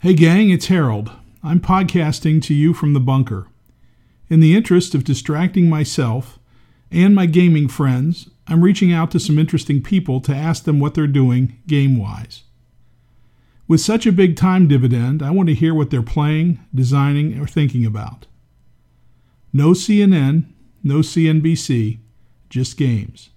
Hey, gang, it's Harold. I'm podcasting to you from the bunker. In the interest of distracting myself and my gaming friends, I'm reaching out to some interesting people to ask them what they're doing game wise. With such a big time dividend, I want to hear what they're playing, designing, or thinking about. No CNN, no CNBC, just games.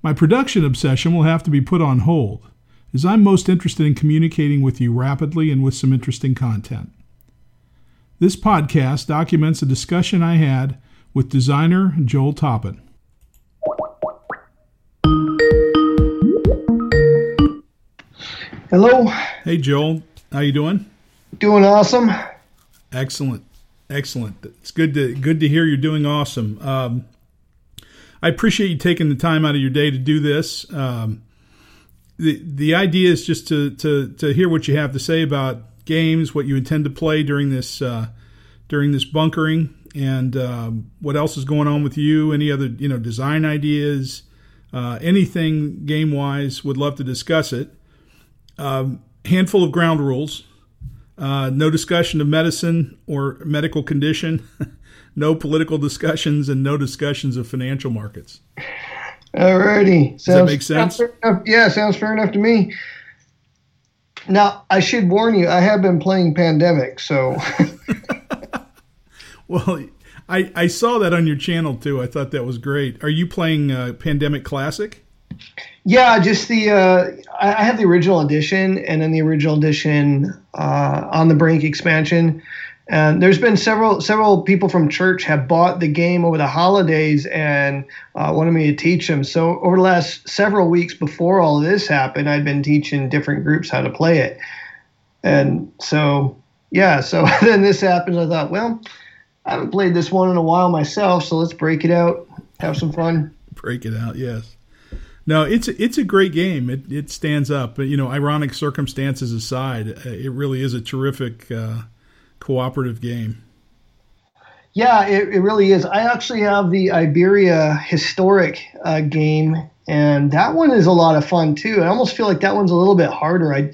My production obsession will have to be put on hold as I'm most interested in communicating with you rapidly and with some interesting content. This podcast documents a discussion I had with designer Joel Toppen. Hello. Hey Joel, how you doing? Doing awesome. Excellent, excellent. It's good to good to hear you're doing awesome. Um, I appreciate you taking the time out of your day to do this. Um, the the idea is just to, to to hear what you have to say about games, what you intend to play during this uh, during this bunkering, and um, what else is going on with you. Any other you know design ideas, uh, anything game wise. Would love to discuss it. Um, handful of ground rules. Uh, no discussion of medicine or medical condition. no political discussions and no discussions of financial markets. Alrighty. Does that make sense? Sounds yeah, sounds fair enough to me. Now, I should warn you, I have been playing Pandemic, so. well, I, I saw that on your channel too. I thought that was great. Are you playing uh, Pandemic Classic? Yeah, just the uh, I have the original edition and then the original edition uh, on the Brink expansion. And there's been several several people from church have bought the game over the holidays and uh, wanted me to teach them. So over the last several weeks before all this happened, I'd been teaching different groups how to play it. And so yeah, so then this happens. I thought, well, I haven't played this one in a while myself, so let's break it out, have some fun. Break it out, yes. No, it's it's a great game. It it stands up. But you know, ironic circumstances aside, uh, it really is a terrific. Uh, cooperative game. Yeah, it, it really is. I actually have the Iberia historic uh, game, and that one is a lot of fun too. I almost feel like that one's a little bit harder. I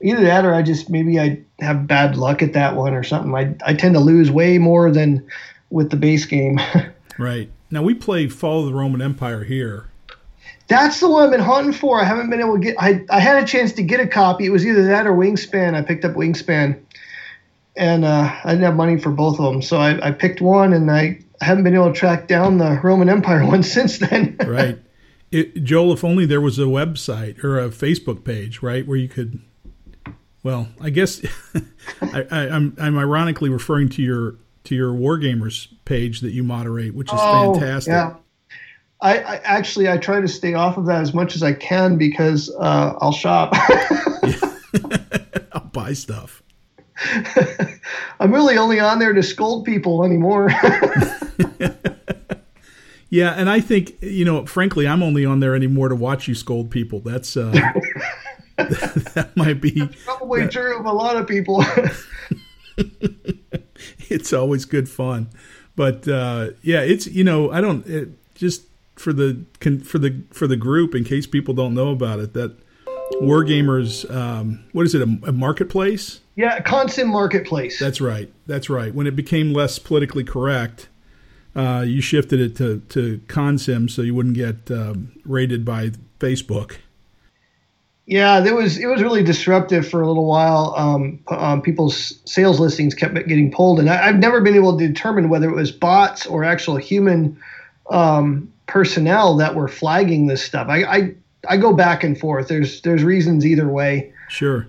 either that or I just maybe I have bad luck at that one or something. I I tend to lose way more than with the base game. right now, we play Fall of the Roman Empire here. That's the one I've been hunting for. I haven't been able to get. I I had a chance to get a copy. It was either that or Wingspan. I picked up Wingspan and uh, I didn't have money for both of them, so I, I picked one, and I haven't been able to track down the Roman Empire one since then. right, it, Joel. If only there was a website or a Facebook page, right, where you could. Well, I guess I, am I'm, I'm ironically referring to your to your Wargamers page that you moderate, which is oh, fantastic. Yeah. I, I, actually I try to stay off of that as much as I can because uh, I'll shop. I'll buy stuff. I'm really only on there to scold people anymore. yeah, and I think you know, frankly, I'm only on there anymore to watch you scold people. That's uh, that might be That's probably that, true of a lot of people. it's always good fun, but uh, yeah, it's you know, I don't it, just for the for the for the group in case people don't know about it that Wargamers, um, what is it, a, a, marketplace? Yeah, Consim Marketplace. That's right. That's right. When it became less politically correct, uh, you shifted it to, to Consim so you wouldn't get um, raided by Facebook. Yeah, there was it was really disruptive for a little while. Um, um, people's sales listings kept getting pulled, and I, have never been able to determine whether it was bots or actual human um, personnel that were flagging this stuff. I, I I go back and forth. There's there's reasons either way. Sure.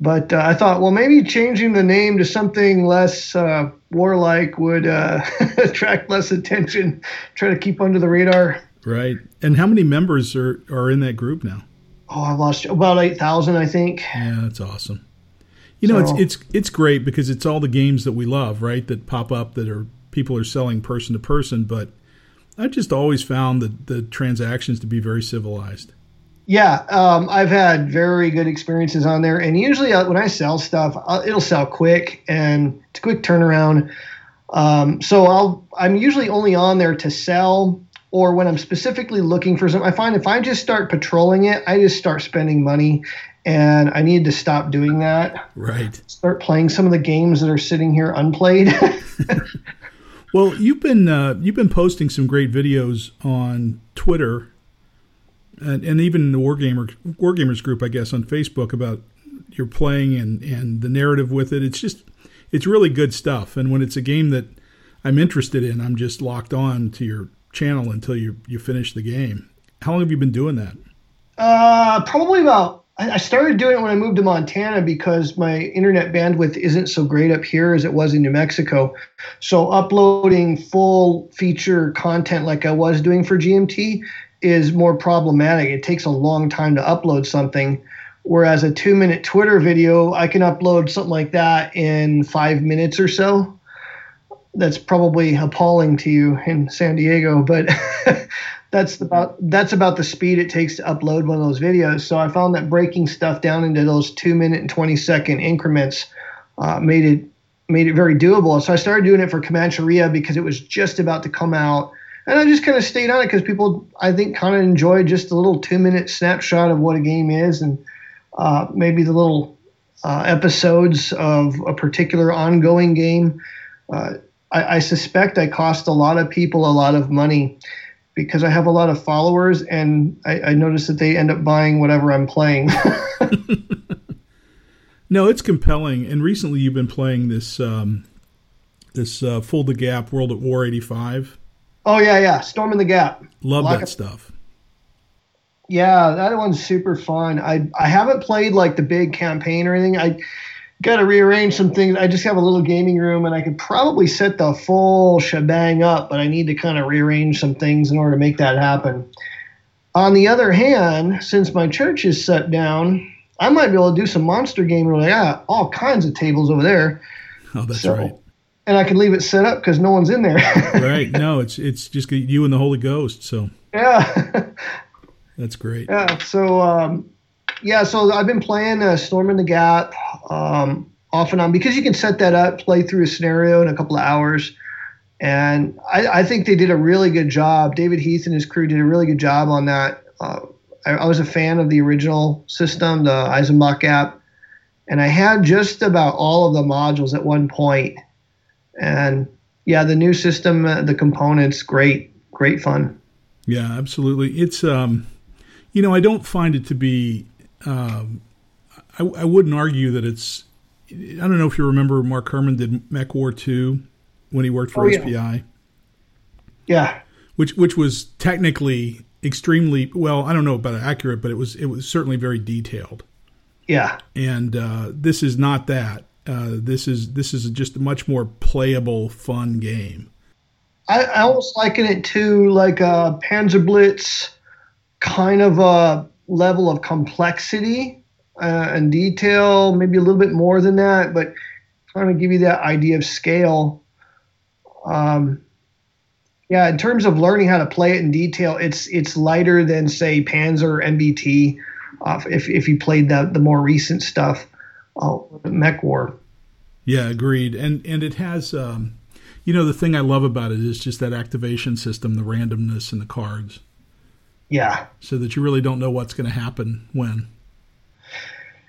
But uh, I thought, well, maybe changing the name to something less uh, warlike would uh, attract less attention. Try to keep under the radar. Right. And how many members are are in that group now? Oh, I've lost about eight thousand, I think. Yeah, that's awesome. You know, so, it's it's it's great because it's all the games that we love, right? That pop up that are people are selling person to person, but I've just always found the the transactions to be very civilized. Yeah, um, I've had very good experiences on there, and usually uh, when I sell stuff, I'll, it'll sell quick and it's a quick turnaround. Um, so I'll I'm usually only on there to sell, or when I'm specifically looking for something. I find if I just start patrolling it, I just start spending money, and I need to stop doing that. Right. Start playing some of the games that are sitting here unplayed. well, you've been uh, you've been posting some great videos on Twitter, and, and even in the Wargamer Wargamers group, I guess, on Facebook about your playing and and the narrative with it. It's just it's really good stuff. And when it's a game that I'm interested in, I'm just locked on to your channel until you you finish the game. How long have you been doing that? Uh, probably about I started doing it when I moved to Montana because my internet bandwidth isn't so great up here as it was in New Mexico. So uploading full feature content like I was doing for GMT is more problematic. It takes a long time to upload something. Whereas a two minute Twitter video, I can upload something like that in five minutes or so. That's probably appalling to you in San Diego, but that's about that's about the speed it takes to upload one of those videos. So I found that breaking stuff down into those two minute and twenty second increments uh, made it made it very doable. So I started doing it for Comancheria because it was just about to come out, and I just kind of stayed on it because people I think kind of enjoy just a little two minute snapshot of what a game is and uh, maybe the little uh, episodes of a particular ongoing game. Uh, I, I suspect I cost a lot of people a lot of money because I have a lot of followers, and I, I notice that they end up buying whatever I'm playing. no, it's compelling. And recently, you've been playing this um, this uh, Full the Gap World at War '85. Oh yeah, yeah, Storming the Gap. Love that stuff. Yeah, that one's super fun. I I haven't played like the big campaign or anything. I got to rearrange some things. I just have a little gaming room, and I could probably set the full shebang up, but I need to kind of rearrange some things in order to make that happen. On the other hand, since my church is set down, I might be able to do some monster gaming. Got all kinds of tables over there. Oh, that's so, right. And I can leave it set up because no one's in there. right. No, it's it's just you and the Holy Ghost. So yeah, that's great. Yeah. So um, yeah, so I've been playing uh, Storming the Gap um, off and on because you can set that up, play through a scenario in a couple of hours. And I, I, think they did a really good job. David Heath and his crew did a really good job on that. Uh, I, I, was a fan of the original system, the Eisenbach Gap, and I had just about all of the modules at one point. And yeah, the new system, uh, the components, great, great fun. Yeah, absolutely. It's um, you know, I don't find it to be um, I, I, wouldn't argue that it's. I don't know if you remember Mark Herman did Mech War two when he worked for oh, SPI. Yeah. yeah. Which which was technically extremely well. I don't know about accurate, but it was it was certainly very detailed. Yeah. And uh, this is not that. Uh, this is this is just a much more playable, fun game. I, I almost liken it to like a Panzer Blitz kind of a level of complexity uh, and detail, maybe a little bit more than that, but trying to give you that idea of scale. Um, yeah, in terms of learning how to play it in detail, it's it's lighter than say Panzer MBT. Uh, if if you played the the more recent stuff, uh, Mech War. Yeah, agreed. And and it has, um, you know, the thing I love about it is just that activation system, the randomness in the cards. Yeah. So that you really don't know what's going to happen when.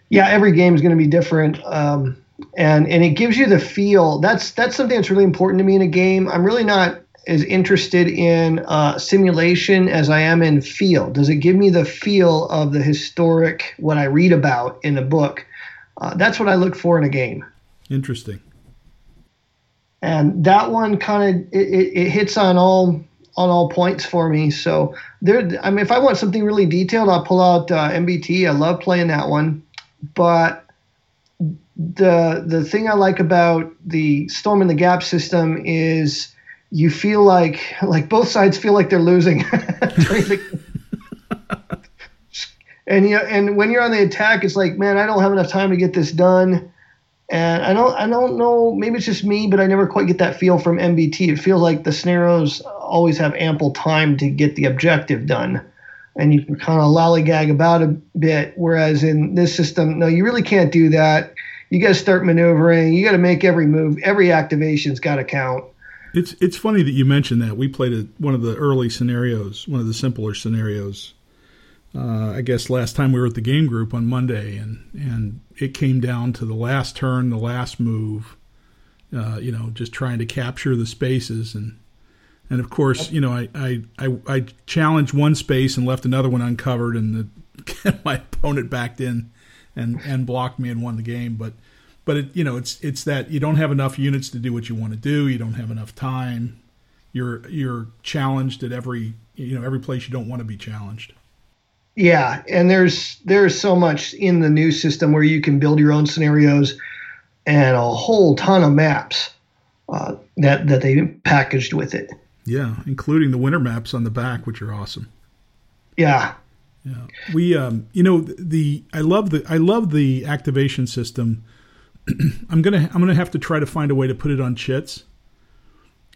Yeah, every game is going to be different. Um, and and it gives you the feel. That's that's something that's really important to me in a game. I'm really not as interested in uh, simulation as I am in feel. Does it give me the feel of the historic what I read about in a book? Uh, that's what I look for in a game. Interesting. And that one kind of it, it, it hits on all on all points for me. So there, I mean, if I want something really detailed, I'll pull out uh, MBT. I love playing that one, but the the thing I like about the Storming the Gap system is you feel like like both sides feel like they're losing. and you and when you're on the attack, it's like, man, I don't have enough time to get this done. And I don't I don't know, maybe it's just me, but I never quite get that feel from MBT. It feels like the scenarios always have ample time to get the objective done. And you can kind of lollygag about a bit. Whereas in this system, no, you really can't do that. You got to start maneuvering. You got to make every move. Every activation's got to count. It's it's funny that you mentioned that. We played a, one of the early scenarios, one of the simpler scenarios uh, I guess last time we were at the game group on Monday, and and it came down to the last turn, the last move. Uh, you know, just trying to capture the spaces and and of course, you know, I I, I, I challenged one space and left another one uncovered, and the, my opponent backed in and and blocked me and won the game. But but it, you know, it's it's that you don't have enough units to do what you want to do. You don't have enough time. You're you're challenged at every you know every place you don't want to be challenged. Yeah, and there's there's so much in the new system where you can build your own scenarios and a whole ton of maps uh, that that they packaged with it. Yeah, including the winter maps on the back, which are awesome. Yeah. Yeah. We um you know the I love the I love the activation system. I'm going to I'm going to have to try to find a way to put it on chits.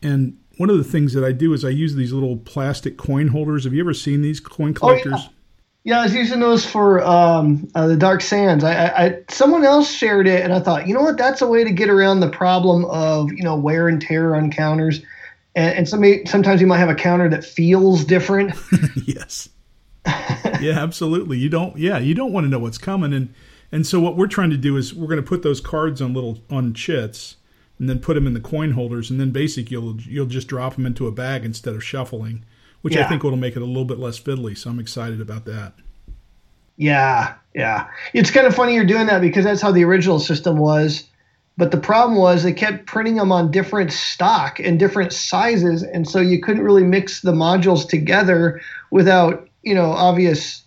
And one of the things that I do is I use these little plastic coin holders. Have you ever seen these coin collectors? Oh, yeah. Yeah, I was using those for um, uh, the Dark Sands. I, I, I, someone else shared it, and I thought, you know what? That's a way to get around the problem of you know wear and tear on counters, and, and somebody sometimes you might have a counter that feels different. yes. yeah, absolutely. You don't. Yeah, you don't want to know what's coming, and and so what we're trying to do is we're going to put those cards on little on chits, and then put them in the coin holders, and then basically you'll you'll just drop them into a bag instead of shuffling which yeah. I think will make it a little bit less fiddly. So I'm excited about that. Yeah, yeah. It's kind of funny you're doing that because that's how the original system was. But the problem was they kept printing them on different stock and different sizes, and so you couldn't really mix the modules together without you know obvious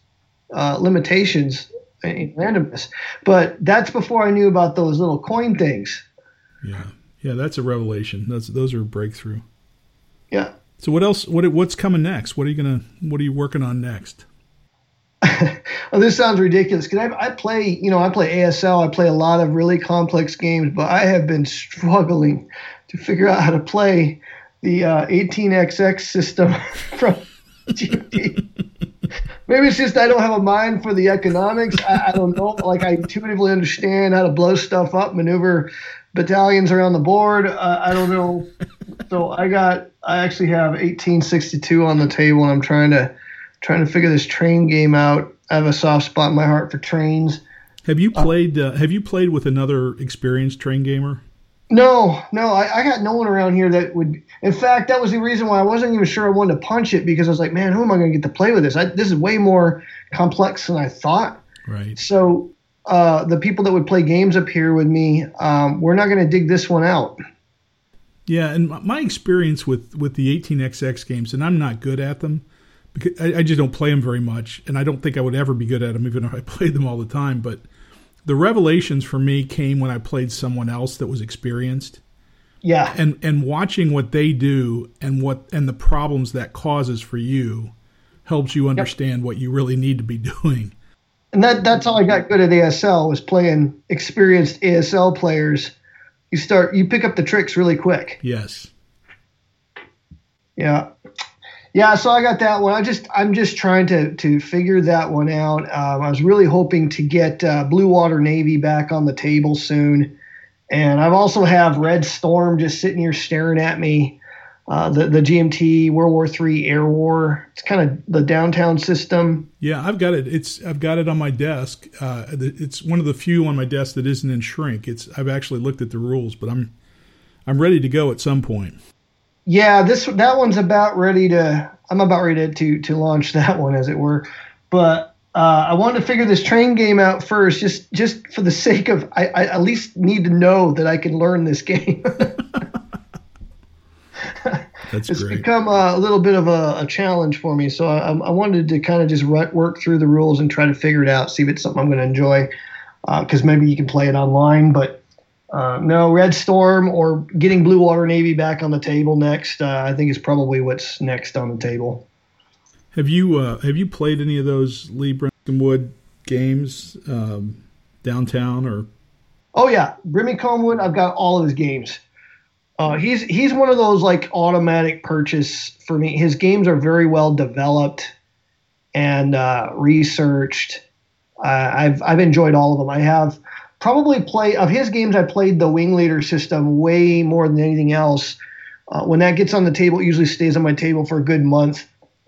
uh, limitations in randomness. But that's before I knew about those little coin things. Yeah, yeah, that's a revelation. That's those are a breakthrough. Yeah. So what else? What what's coming next? What are you gonna? What are you working on next? well, this sounds ridiculous because I, I, play, you know, I play ASL. I play a lot of really complex games, but I have been struggling to figure out how to play the uh, 18xx system from. Maybe it's just I don't have a mind for the economics. I, I don't know. Like I intuitively understand how to blow stuff up, maneuver battalions around the board. Uh, I don't know. so I got I actually have 1862 on the table, and I'm trying to trying to figure this train game out. I have a soft spot in my heart for trains. Have you played? Uh, have you played with another experienced train gamer? No, no, I, I, got no one around here that would. In fact, that was the reason why I wasn't even sure I wanted to punch it because I was like, man, who am I going to get to play with this? I, this is way more complex than I thought. Right. So uh, the people that would play games up here with me, um, we're not going to dig this one out. Yeah, and my experience with with the 18xx games, and I'm not good at them because I, I just don't play them very much, and I don't think I would ever be good at them even if I played them all the time. But the revelations for me came when I played someone else that was experienced. Yeah, and and watching what they do and what and the problems that causes for you helps you understand yep. what you really need to be doing. And that that's how I got good at ASL was playing experienced ASL players you start you pick up the tricks really quick. Yes. Yeah. Yeah, so I got that one. I just I'm just trying to to figure that one out. Um, I was really hoping to get uh, Blue Water Navy back on the table soon, and I've also have Red Storm just sitting here staring at me uh, the the GMT World War III Air War. It's kind of the downtown system. Yeah, I've got it. It's I've got it on my desk. Uh, it's one of the few on my desk that isn't in shrink. It's I've actually looked at the rules, but I'm I'm ready to go at some point. Yeah, this that one's about ready to. I'm about ready to to, to launch that one, as it were. But uh, I wanted to figure this train game out first, just just for the sake of I, I at least need to know that I can learn this game. That's it's great. become a, a, little bit of a, a, challenge for me. So I, I wanted to kind of just work through the rules and try to figure it out, see if it's something I'm going to enjoy. Because uh, maybe you can play it online, but uh, no, Red Storm or getting Blue Water Navy back on the table next. Uh, I think is probably what's next on the table. Have you uh, have you played any of those Lee Wood games um, downtown or? Oh yeah, Brimmicombe I've got all of his games. Uh, he's he's one of those like automatic purchase for me. His games are very well developed and uh, researched. Uh, I've I've enjoyed all of them. I have probably played of his games. I played the Wing Leader system way more than anything else. Uh, when that gets on the table, it usually stays on my table for a good month,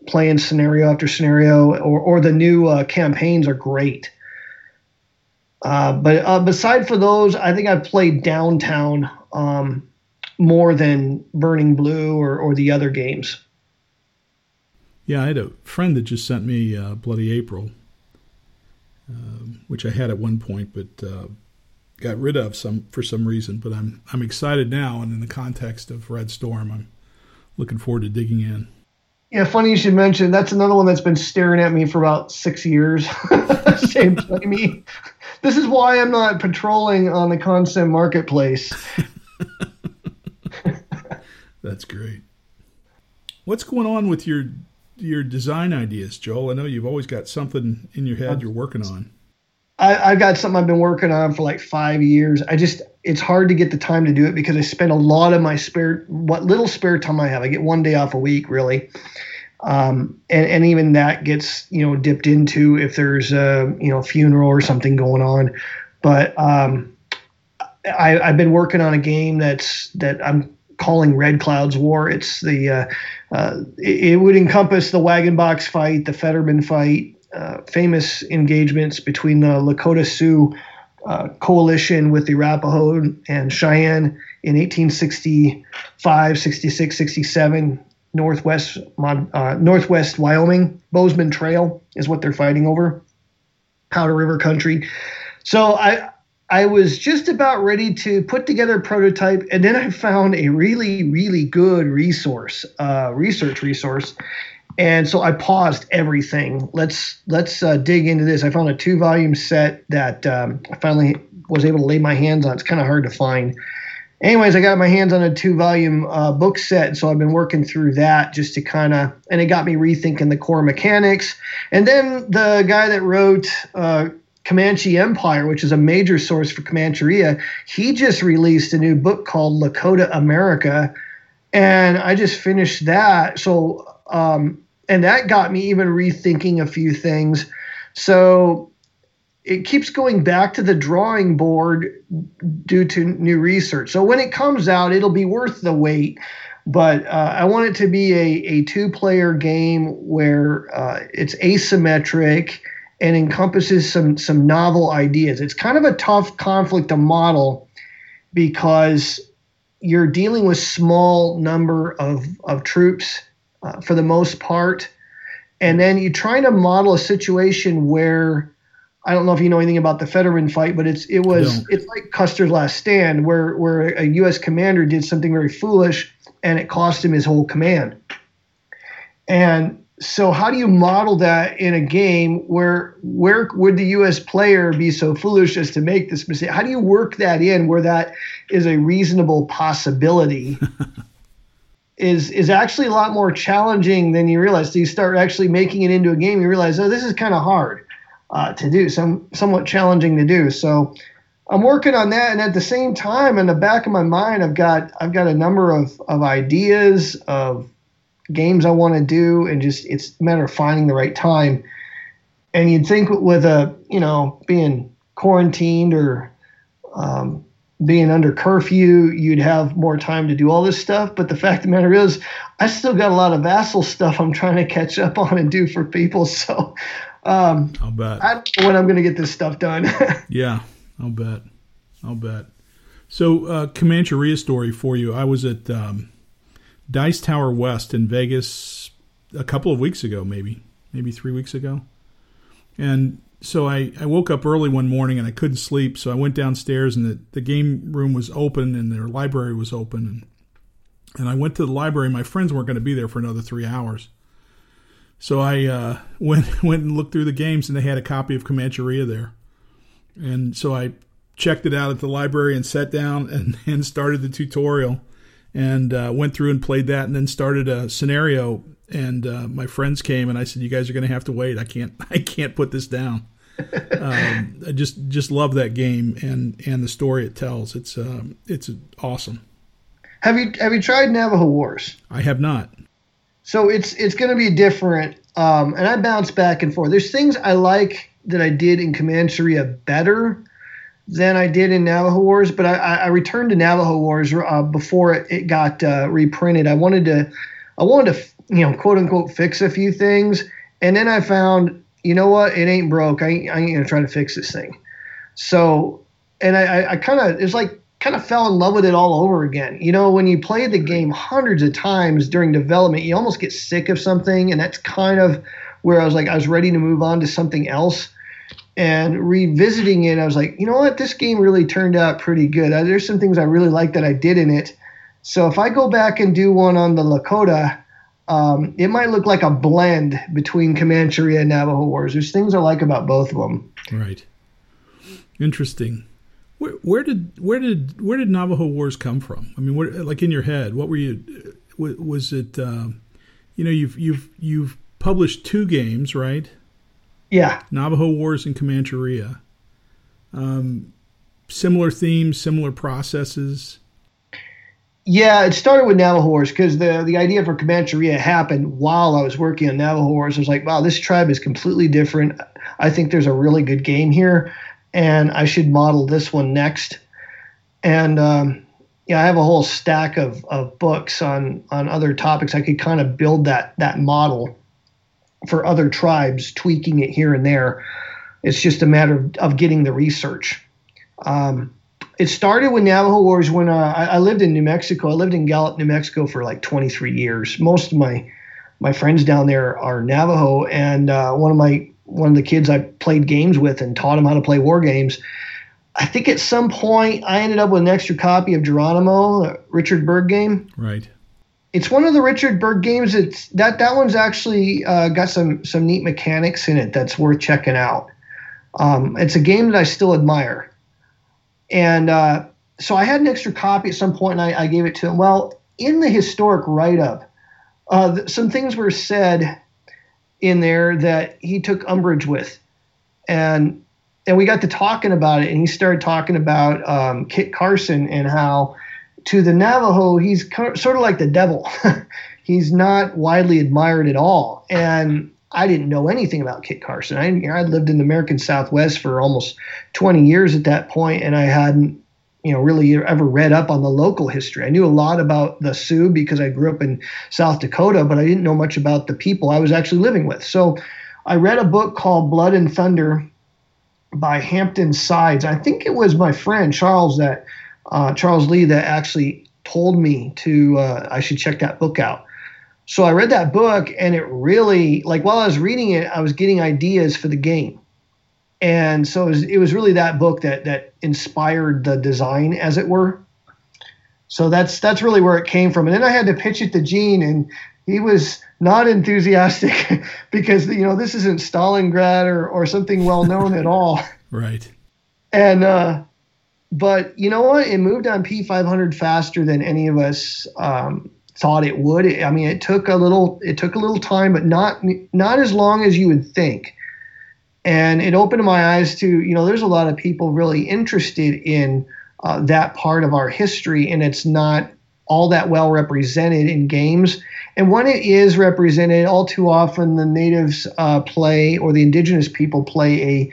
playing scenario after scenario, or, or the new uh, campaigns are great. Uh, but beside for those, I think I've played Downtown um, more than Burning Blue or, or the other games. Yeah, I had a friend that just sent me uh, Bloody April, um, which I had at one point, but uh, got rid of some for some reason. But I'm I'm excited now, and in the context of Red Storm, I'm looking forward to digging in. Yeah, funny you should mention. That's another one that's been staring at me for about six years. Same play me. This is why I'm not patrolling on the Consim marketplace. That's great. What's going on with your your design ideas, Joel? I know you've always got something in your head you're working on. I, have got something I've been working on for like five years. I just it's hard to get the time to do it because I spend a lot of my spare what little spare time I have. I get one day off a week really, um, and and even that gets you know dipped into if there's a you know funeral or something going on. But um, I, I've been working on a game that's that I'm calling Red Cloud's War. It's the uh, uh, it, would encompass the wagon box fight, the Fetterman fight, uh, famous engagements between the Lakota Sioux coalition with the Arapaho and Cheyenne in 1865, 66, 67, northwest uh, northwest Wyoming. Bozeman Trail is what they're fighting over. Powder River country. So I I was just about ready to put together a prototype, and then I found a really, really good resource, uh, research resource, and so I paused everything. Let's let's uh, dig into this. I found a two volume set that um, I finally was able to lay my hands on. It's kind of hard to find. Anyways, I got my hands on a two volume uh, book set, so I've been working through that just to kind of, and it got me rethinking the core mechanics. And then the guy that wrote uh, Comanche Empire, which is a major source for Comancheria, he just released a new book called Lakota America, and I just finished that. So um, and that got me even rethinking a few things. So it keeps going back to the drawing board due to new research. So when it comes out, it'll be worth the wait. But uh, I want it to be a, a two player game where uh, it's asymmetric and encompasses some, some novel ideas. It's kind of a tough conflict to model because you're dealing with small number of, of troops uh, for the most part. And then you're trying to model a situation where I don't know if you know anything about the Fetterman fight, but it's it was it's like Custer's Last Stand, where where a U.S. commander did something very foolish and it cost him his whole command. And so, how do you model that in a game where where would the U.S. player be so foolish as to make this mistake? How do you work that in where that is a reasonable possibility? is is actually a lot more challenging than you realize. So you start actually making it into a game, you realize, oh, this is kind of hard uh, to do, some somewhat challenging to do. So I'm working on that, and at the same time, in the back of my mind, I've got I've got a number of of ideas of games I want to do, and just it's a matter of finding the right time. And you'd think with a you know being quarantined or um, being under curfew, you'd have more time to do all this stuff. But the fact of the matter is, I still got a lot of vassal stuff I'm trying to catch up on and do for people. So um, I'll bet. I don't know when I'm going to get this stuff done. yeah, I'll bet. I'll bet. So, uh, Comancheria story for you. I was at um, Dice Tower West in Vegas a couple of weeks ago, maybe, maybe three weeks ago. And so I, I woke up early one morning and I couldn't sleep. So I went downstairs and the, the game room was open and their library was open. And, and I went to the library. My friends weren't going to be there for another three hours. So I uh, went went and looked through the games and they had a copy of Comancheria there. And so I checked it out at the library and sat down and, and started the tutorial and uh, went through and played that and then started a scenario and uh, my friends came and I said, "You guys are going to have to wait. I can't. I can't put this down." um, I just just love that game and and the story it tells. It's um, it's awesome. Have you have you tried Navajo Wars? I have not. So it's it's going to be different, um, and I bounce back and forth. There's things I like that I did in Comancheria better than I did in Navajo Wars, but I, I returned to Navajo Wars uh, before it, it got uh, reprinted. I wanted to I wanted to you know, quote unquote, fix a few things. And then I found, you know what, it ain't broke. I ain't, I ain't gonna try to fix this thing. So, and I, I kind of, it's like kind of fell in love with it all over again. You know, when you play the game hundreds of times during development, you almost get sick of something, and that's kind of where I was like, I was ready to move on to something else. And revisiting it, I was like, you know what, this game really turned out pretty good. There's some things I really like that I did in it. So if I go back and do one on the Lakota, um, it might look like a blend between Comancheria and Navajo Wars. There's things I like about both of them. Right. Interesting. Where, where did where did where did Navajo Wars come from? I mean, where, like in your head, what were you? Was it? Uh, you know, you've you've you've published two games, right? Yeah. Navajo Wars and Comancheria. Um, similar themes, similar processes. Yeah, it started with Navajo Wars because the the idea for Comancheria happened while I was working on Navajo Wars. I was like, wow, this tribe is completely different. I think there's a really good game here and I should model this one next. And um, yeah, I have a whole stack of, of books on on other topics. I could kind of build that that model for other tribes, tweaking it here and there. It's just a matter of, of getting the research. Um, it started with Navajo Wars when uh, I, I, lived in New Mexico. I lived in Gallup, New Mexico for like 23 years. Most of my my friends down there are Navajo, and uh, one of my one of the kids I played games with and taught him how to play war games. I think at some point I ended up with an extra copy of Geronimo, Richard Berg game. Right. It's one of the Richard Berg games. It's that that one's actually uh, got some some neat mechanics in it that's worth checking out. Um, it's a game that I still admire, and uh, so I had an extra copy at some point, and I, I gave it to him. Well, in the historic write up, uh, some things were said in there that he took umbrage with, and and we got to talking about it, and he started talking about um, Kit Carson and how to the Navajo he's sort of like the devil. he's not widely admired at all, and I didn't know anything about Kit Carson. I you know, I lived in the American Southwest for almost 20 years at that point, and I hadn't you know really ever read up on the local history. I knew a lot about the Sioux because I grew up in South Dakota, but I didn't know much about the people I was actually living with. So I read a book called Blood and Thunder by Hampton Sides. I think it was my friend Charles that uh, Charles Lee that actually told me to uh, I should check that book out. So I read that book and it really like while I was reading it, I was getting ideas for the game and so it was, it was really that book that that inspired the design, as it were. So that's that's really where it came from. And then I had to pitch it to Gene, and he was not enthusiastic because you know this isn't Stalingrad or or something well known at all. Right. And uh, but you know what? It moved on P500 faster than any of us um, thought it would. I mean, it took a little it took a little time, but not not as long as you would think and it opened my eyes to you know there's a lot of people really interested in uh, that part of our history and it's not all that well represented in games and when it is represented all too often the natives uh, play or the indigenous people play a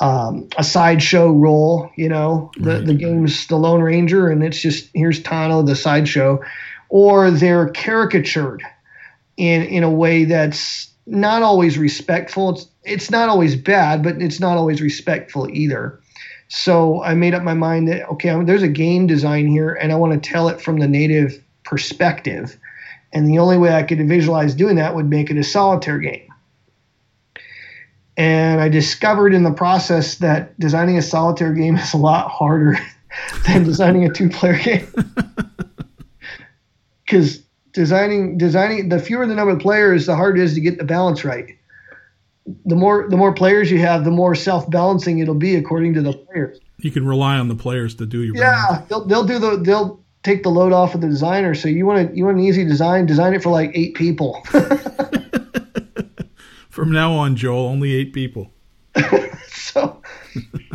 um, a sideshow role you know the, right. the game's the lone ranger and it's just here's Tonto the sideshow or they're caricatured in in a way that's not always respectful. It's it's not always bad, but it's not always respectful either. So I made up my mind that okay, there's a game design here, and I want to tell it from the native perspective. And the only way I could visualize doing that would make it a solitaire game. And I discovered in the process that designing a solitaire game is a lot harder than designing a two-player game. Because designing designing the fewer the number of players, the harder it is to get the balance right. The more the more players you have, the more self balancing it'll be according to the players. You can rely on the players to do your yeah. Balance. They'll they'll do the they'll take the load off of the designer. So you want to you want an easy design, design it for like eight people. From now on, Joel, only eight people. so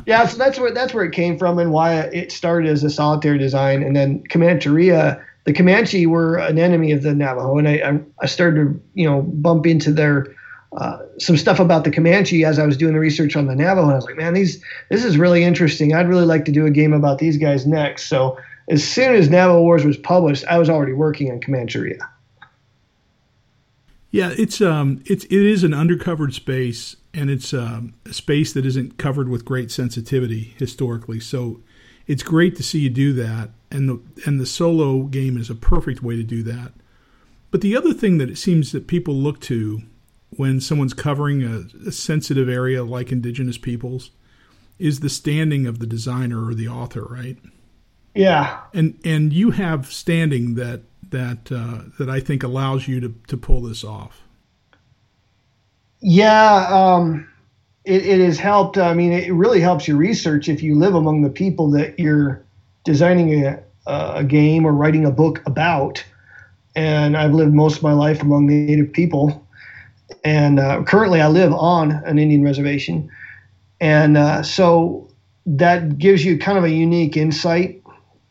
yeah, so that's where that's where it came from and why it started as a solitaire design, and then Comancheria the Comanche were an enemy of the Navajo, and I, I started to you know bump into their uh, some stuff about the Comanche as I was doing the research on the Navajo, and I was like, man, these this is really interesting. I'd really like to do a game about these guys next. So as soon as Navajo Wars was published, I was already working on Comancheria. Yeah, it's um, it's it is an undercovered space, and it's um, a space that isn't covered with great sensitivity historically. So, it's great to see you do that, and the and the solo game is a perfect way to do that. But the other thing that it seems that people look to when someone's covering a, a sensitive area like Indigenous peoples is the standing of the designer or the author, right? Yeah. And and you have standing that that uh, that I think allows you to to pull this off. Yeah, um, it, it has helped. I mean, it really helps your research if you live among the people that you're designing a, a game or writing a book about. And I've lived most of my life among the Native people, and uh, currently I live on an Indian reservation, and uh, so that gives you kind of a unique insight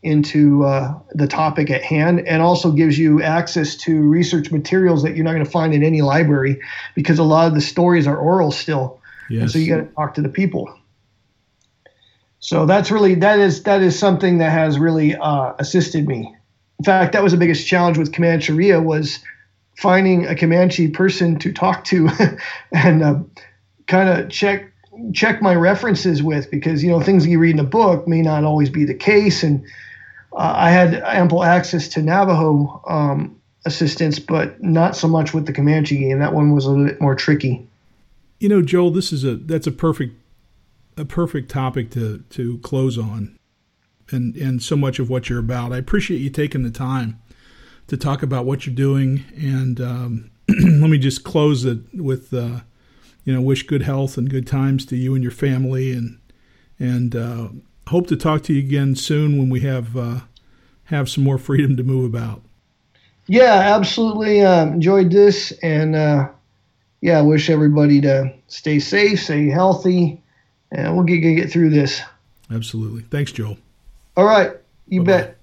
into uh, the topic at hand and also gives you access to research materials that you're not going to find in any library because a lot of the stories are oral still. Yes. And so you got to talk to the people. So that's really that is that is something that has really uh, assisted me. In fact, that was the biggest challenge with Comancheria was finding a Comanche person to talk to and uh, kind of check check my references with because you know things you read in a book may not always be the case and I had ample access to Navajo um, assistance, but not so much with the Comanche game. That one was a little bit more tricky. You know, Joel, this is a that's a perfect a perfect topic to to close on, and and so much of what you're about. I appreciate you taking the time to talk about what you're doing, and um, let me just close it with uh, you know wish good health and good times to you and your family, and and uh, hope to talk to you again soon when we have uh, have some more freedom to move about. Yeah, absolutely. Uh, enjoyed this, and uh, yeah, wish everybody to stay safe, stay healthy, and we'll get get through this. Absolutely. Thanks, Joel. All right, you Bye-bye. bet.